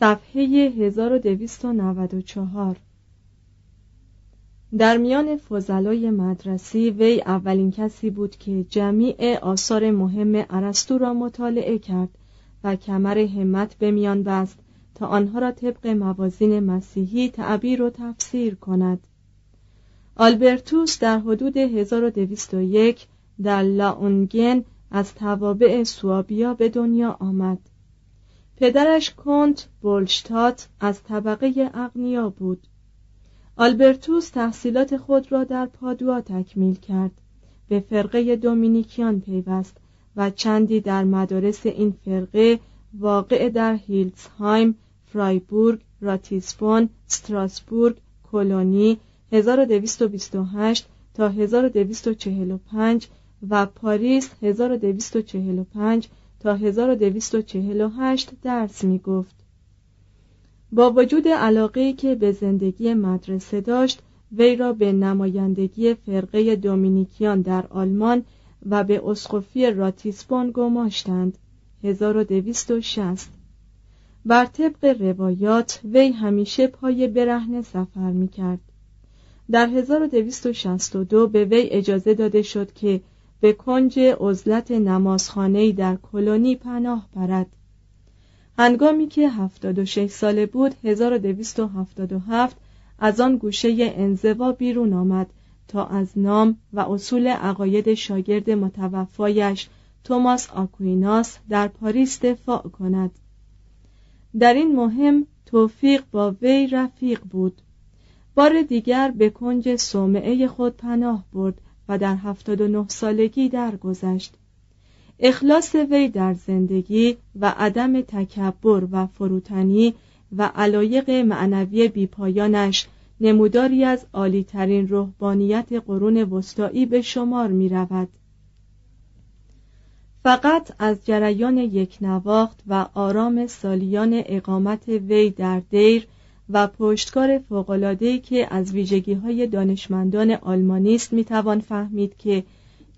صفحه 1294 در میان فضلای مدرسی وی اولین کسی بود که جمیع آثار مهم ارسطو را مطالعه کرد و کمر همت به میان بست تا آنها را طبق موازین مسیحی تعبیر و تفسیر کند. آلبرتوس در حدود 1201 در لاونگن از توابع سوابیا به دنیا آمد. پدرش کنت بولشتات از طبقه اغنیا بود. آلبرتوس تحصیلات خود را در پادوا تکمیل کرد. به فرقه دومینیکیان پیوست و چندی در مدارس این فرقه واقع در هیلزهایم، فرایبورگ، راتیسفون، استراسبورگ، کلونی 1228 تا 1245 و پاریس 1245 تا 1248 درس می گفت. با وجود علاقه که به زندگی مدرسه داشت وی را به نمایندگی فرقه دومینیکیان در آلمان و به اسقفی راتیسبون گماشتند 1260 بر طبق روایات وی همیشه پای برهنه سفر می کرد. در 1262 به وی اجازه داده شد که به کنج عزلت نمازخانه‌ای در کلونی پناه برد. هنگامی که 76 ساله بود 1277 از آن گوشه انزوا بیرون آمد تا از نام و اصول عقاید شاگرد متوفایش توماس آکویناس در پاریس دفاع کند در این مهم توفیق با وی رفیق بود بار دیگر به کنج صومعه خود پناه برد و در 79 سالگی درگذشت اخلاص وی در زندگی و عدم تکبر و فروتنی و علایق معنوی بیپایانش نموداری از عالیترین روحانیت قرون وسطایی به شمار می رود. فقط از جریان یک نواخت و آرام سالیان اقامت وی در دیر و پشتکار فوق‌العاده‌ای که از ویژگی‌های دانشمندان آلمانی است می‌توان فهمید که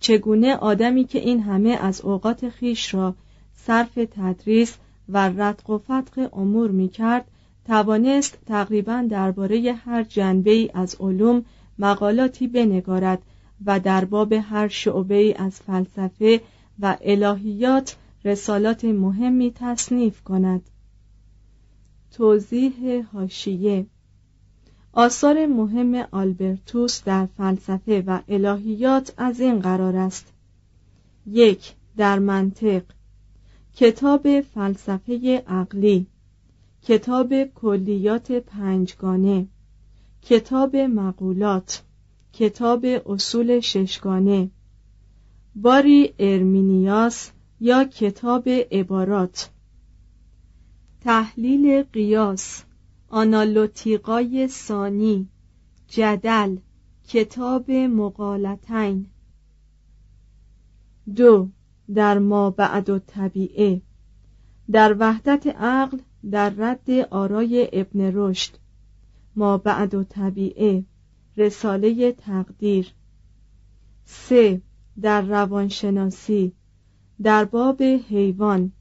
چگونه آدمی که این همه از اوقات خیش را صرف تدریس و رتق و فتق امور می کرد توانست تقریبا درباره هر جنبه ای از علوم مقالاتی بنگارد و در باب هر شعبه ای از فلسفه و الهیات رسالات مهمی تصنیف کند. توضیح هاشیه آثار مهم آلبرتوس در فلسفه و الهیات از این قرار است. یک در منطق. کتاب فلسفه عقلی. کتاب کلیات پنجگانه. کتاب مقولات. کتاب اصول ششگانه. باری ارمینیاس یا کتاب عبارات. تحلیل قیاس آنالوتیقای ثانی جدل کتاب مقالتین. دو در ما بعد و طبیعه در وحدت عقل در رد آرای ابن رشد. ما بعد و طبیعه رساله تقدیر. سه در روانشناسی در باب حیوان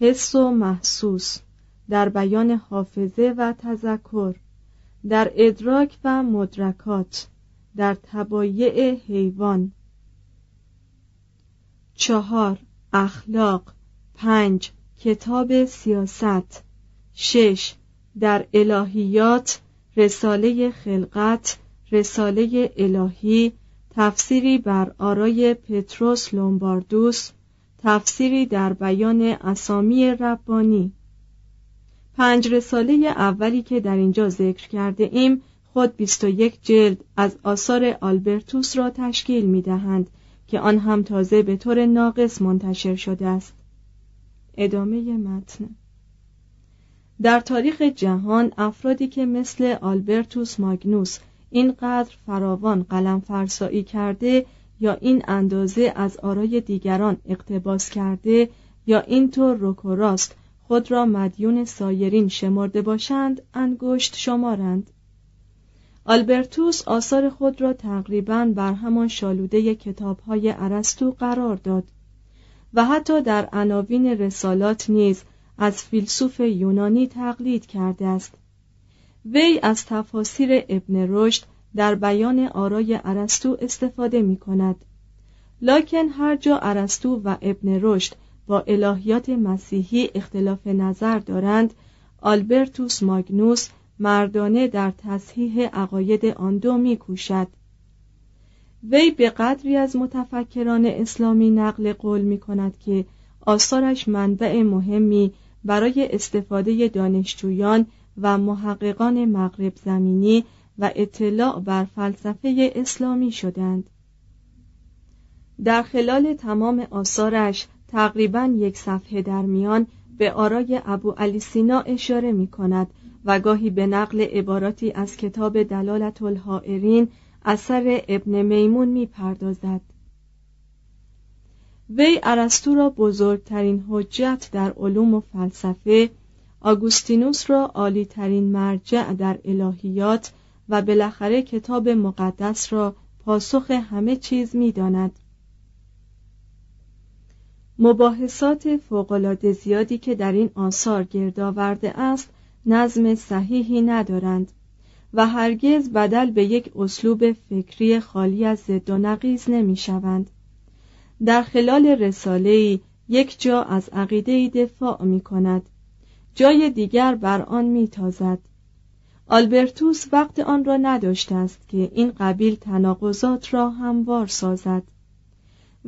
حس و محسوس. در بیان حافظه و تذکر در ادراک و مدرکات در تبایع حیوان. چهار اخلاق. پنج کتاب سیاست. شش در الهیات رساله خلقت رساله الهی. تفسیری بر آرای پتروس لومباردوس. تفسیری در بیان اسامی ربانی. پنج رساله اولی که در اینجا ذکر کرده ایم خود 21 جلد از آثار آلبرتوس را تشکیل می دهند که آن هم تازه به طور ناقص منتشر شده است. ادامه متن. در تاریخ جهان افرادی که مثل آلبرتوس ماگنوس اینقدر فراوان قلم فرسایی کرده یا این اندازه از آرای دیگران اقتباس کرده یا اینطور رک و راست خود را مدیون سایرین شمرده باشند انگشت شمارند. آلبرتوس آثار خود را تقریبا بر همان شالوده کتابهای ارسطو قرار داد و حتی در عناوین رسالات نیز از فیلسوف یونانی تقلید کرده است. وی از تفاسیر ابن رشد در بیان آرای ارسطو استفاده می کند لکن هر جا ارسطو و ابن رشد با الهیات مسیحی اختلاف نظر دارند آلبرتوس ماگنوس مردانه در تصحیح عقاید آن دو میکوشد. وی به قدری از متفکران اسلامی نقل قول می کند که آثارش منبع مهمی برای استفاده دانشجویان و محققان مغرب زمینی و اطلاع بر فلسفه اسلامی شدند. در خلال تمام آثارش تقریبا یک صفحه در میان به آرای ابو علی سینا اشاره می کند و گاهی به نقل عباراتی از کتاب دلالت الحائرین اثر ابن میمون می پردازد. وی ارسطو را بزرگترین حجت در علوم و فلسفه آگوستینوس را عالیترین مرجع در الهیات و بالاخره کتاب مقدس را پاسخ همه چیز می داند. مباحثات فوقالعاده زیادی که در این آثار گرد آورده است نظم صحیحی ندارند و هرگز بدل به یک اسلوب فکری خالی از ضد و نقیض نمی شوند. در خلال رساله یک جا از عقیده دفاع می کند جای دیگر بر آن می تازد. آلبرتوس وقت آن را نداشته است که این قبیل تناقضات را هموار سازد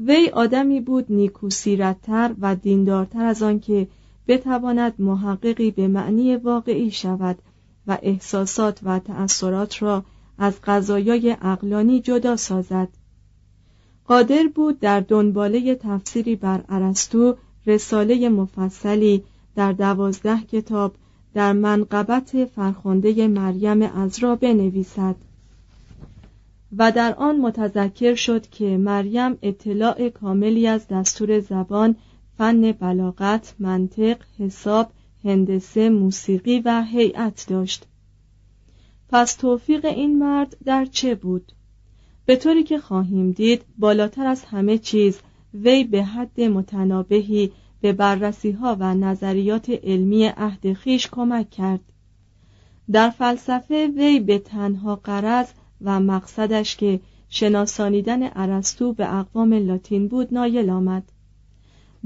وی آدمی بود نیکوسیرتتر و دیندارتر از آنکه بتواند محققی به معنی واقعی شود و احساسات و تأثیرات را از قضایای اقلانی جدا سازد. قادر بود در دنباله تفسیری بر ارسطو رساله مفصلی در دوازده کتاب در منقبت فرخنده مریم از را بنویسد. و در آن متذکر شد که مریم اطلاع کاملی از دستور زبان فن بلاغت منطق حساب هندسه موسیقی و هیئت داشت. پس توفیق این مرد در چه بود؟ به طوری که خواهیم دید بالاتر از همه چیز وی به حد متنابهی به بررسی ها و نظریات علمی عهد خیش کمک کرد. در فلسفه وی به تنها قرض و مقصدش که شناسانیدن ارسطو به اقوام لاتین بود نایل آمد.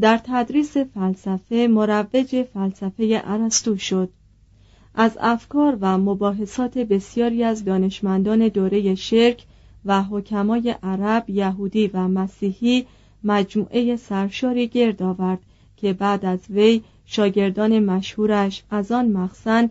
در تدریس فلسفه مروج فلسفه ارسطو شد. از افکار و مباحثات بسیاری از دانشمندان دوره شرک و حکمای عرب، یهودی و مسیحی مجموعه سرشاری گرد آورد که بعد از وی شاگردان مشهورش از آن مخزن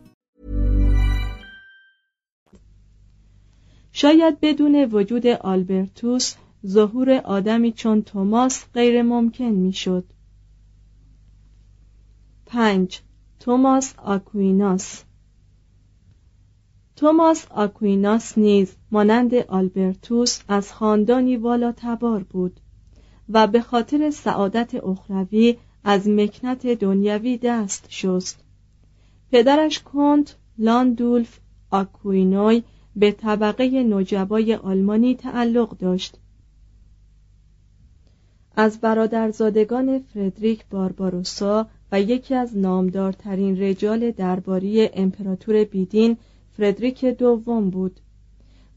شاید بدون وجود آلبرتوس ظهور آدمی چون توماس غیر ممکن می‌شد. 5. توماس آکویناس توماس آکویناس نیز مانند آلبرتوس از خاندانی والا تبار بود و به خاطر سعادت اخروی از مکنت دنیوی دست شست پدرش کنت لاندولف آکوینوی به طبقه نجبای آلمانی تعلق داشت. از برادرزادگان فردریک بارباروسا و یکی از نامدارترین رجال درباری امپراتور بیدین فردریک دوم بود.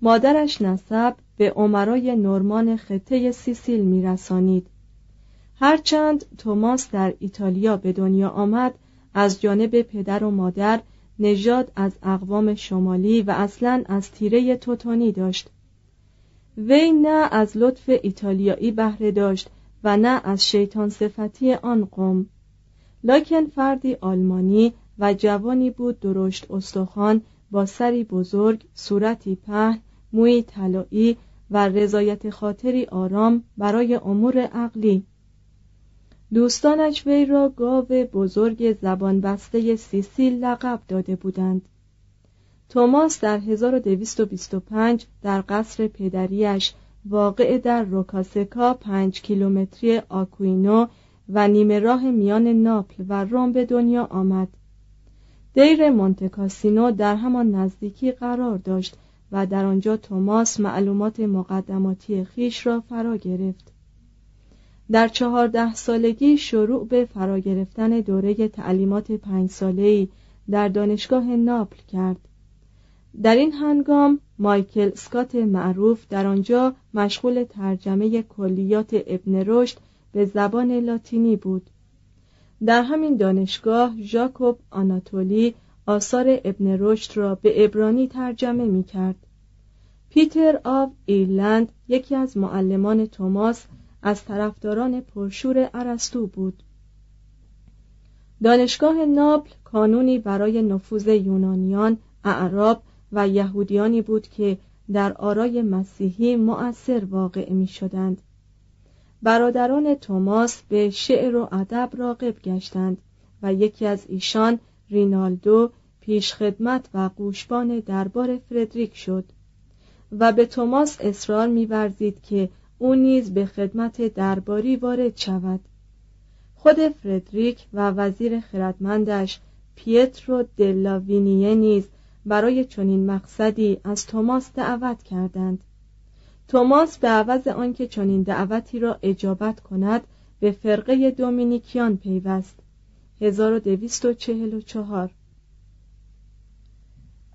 مادرش نسب به عمرای نورمان خطه سیسیل میرسانید. هرچند توماس در ایتالیا به دنیا آمد از جانب پدر و مادر نژاد از اقوام شمالی و اصلا از تیره توتونی داشت. وی نه از لطف ایتالیایی بهره داشت و نه از شیطان صفتی آن قوم. لکن فردی آلمانی و جوانی بود درشت استخوان با سری بزرگ صورتی پهن موی طلایی و رضایت خاطری آرام برای امور عقلی. دوستانش وی را گاو بزرگ زبان بسته سیسیل لقب داده بودند. توماس در 1225 در قصر پدریش واقع در روکاسکا پنج کیلومتری آکوینو و نیمه راه میان ناپل و روم به دنیا آمد. دیر مونتکاسینو در همان نزدیکی قرار داشت و در آنجا توماس معلومات مقدماتی خیش را فرا گرفت. در چهارده سالگی شروع به فرا گرفتن دوره تعلیمات پنج ساله‌ای در دانشگاه ناپل کرد در این هنگام مایکل سکات معروف در آنجا مشغول ترجمه کلیات ابن رشد به زبان لاتینی بود در همین دانشگاه ژاکوب آناتولی آثار ابن رشد را به ابرانی ترجمه می کرد. پیتر آف ایرلند یکی از معلمان توماس از طرفداران پرشور ارسطو بود دانشگاه ناپل کانونی برای نفوذ یونانیان، اعراب و یهودیانی بود که در آرای مسیحی مؤثر واقع می شدند. برادران توماس به شعر و ادب راقب گشتند و یکی از ایشان رینالدو پیشخدمت و گوشبان دربار فردریک شد و به توماس اصرار می‌ورزید که او نیز به خدمت درباری وارد شود. خود فردریک و وزیر خردمندش پیترو دلاوینیه نیز برای چنین مقصدی از توماس دعوت کردند. توماس به عوض آنکه چنین دعوتی را اجابت کند به فرقه دومینیکیان پیوست. 1244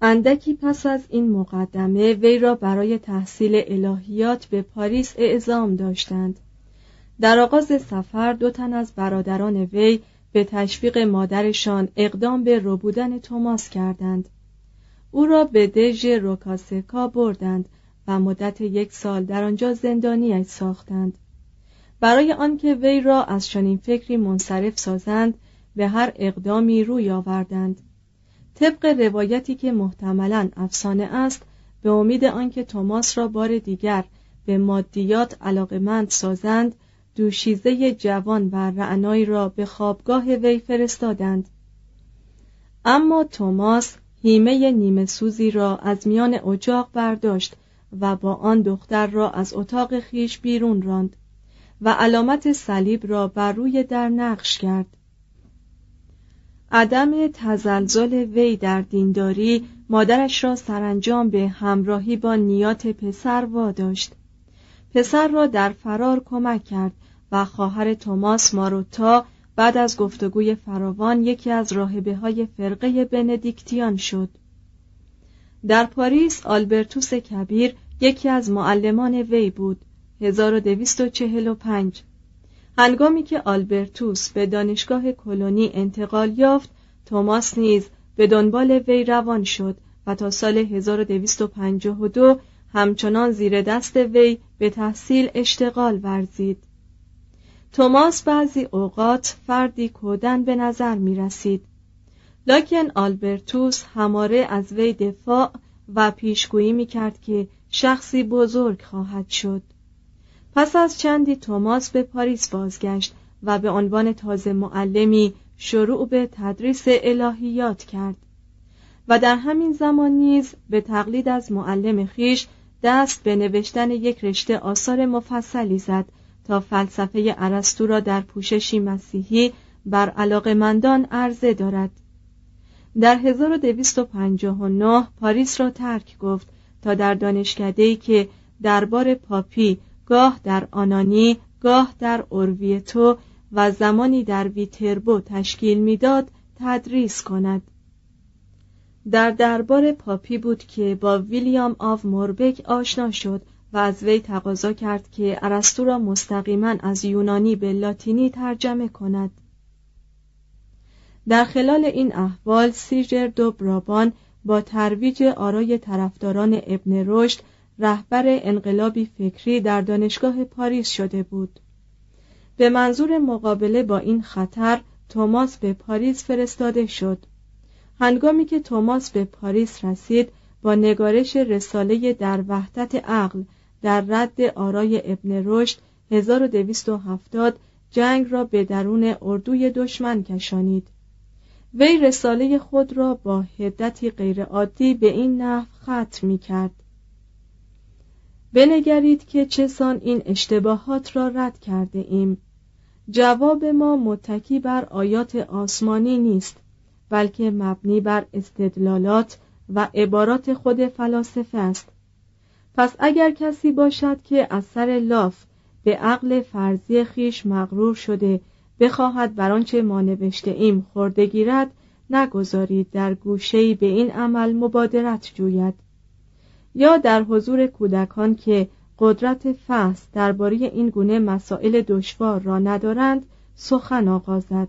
اندکی پس از این مقدمه وی را برای تحصیل الهیات به پاریس اعزام داشتند. در آغاز سفر دو تن از برادران وی به تشویق مادرشان اقدام به ربودن توماس کردند. او را به دژ روکاسکا بردند و مدت یک سال در آنجا زندانیش ساختند. برای آنکه وی را از چنین فکری منصرف سازند به هر اقدامی روی آوردند. طبق روایتی که محتملا افسانه است به امید آنکه توماس را بار دیگر به مادیات علاقمند سازند دوشیزه جوان و رعنایی را به خوابگاه وی فرستادند. اما توماس هیمه نیمه سوزی را از میان اجاق برداشت و با آن دختر را از اتاق خیش بیرون راند و علامت صلیب را بر روی در نقش کرد. عدم تزلزل وی در دینداری مادرش را سرانجام به همراهی با نیات پسر واداشت. پسر را در فرار کمک کرد و خواهر توماس ماروتا بعد از گفتگوی فراوان یکی از راهبه های فرقه بندیکتیان شد. در پاریس آلبرتوس کبیر یکی از معلمان وی بود. 1245 هنگامی که آلبرتوس به دانشگاه کلونی انتقال یافت توماس نیز به دنبال وی روان شد و تا سال 1252 همچنان زیر دست وی به تحصیل اشتغال ورزید. توماس بعضی اوقات فردی کودن به نظر می رسید لکن آلبرتوس هماره از وی دفاع و پیشگویی می کرد که شخصی بزرگ خواهد شد. پس از چندی توماس به پاریس بازگشت و به عنوان تازه معلمی شروع به تدریس الهیات کرد. و در همین زمان نیز به تقلید از معلم خیش دست به نوشتن یک رشته آثار مفصلی زد تا فلسفه ارسطو را در پوششی مسیحی بر علاقمندان عرضه دارد. در 1259 پاریس را ترک گفت تا در دانشکده‌ای که دربار پاپی گاه در آنانی گاه در اورویتو و زمانی در ویتربو تشکیل می‌داد تدریس کند. در دربار پاپی بود که با ویلیام آف موربک آشنا شد و از وی تقاضا کرد که ارسطو را مستقیما از یونانی به لاتینی ترجمه کند. در خلال این احوال سیژر دو برابان با ترویج آرای طرفداران ابن رشد رهبر انقلابی فکری در دانشگاه پاریس شده بود. به منظور مقابله با این خطر توماس به پاریس فرستاده شد. هنگامی که توماس به پاریس رسید با نگارش رساله در وحدت عقل در رد آرای ابن رشد 1270 جنگ را به درون اردوی دشمن کشانید. وی رساله خود را با هدتی غیرعادی به این نحو ختم می کرد بنگرید که چسان این اشتباهات را رد کرده ایم. جواب ما متکی بر آیات آسمانی نیست بلکه مبنی بر استدلالات و عبارات خود فلاسفه است. پس اگر کسی باشد که از سر لاف به عقل فرضی خیش مغرور شده بخواهد بر آنچه ما نوشته ایم خورده گیرد نگذارید در گوشه‌ای به این عمل مبادرت جوید. یا در حضور کودکان که قدرت فحص درباره این گونه مسائل دشوار را ندارند سخن آغازد.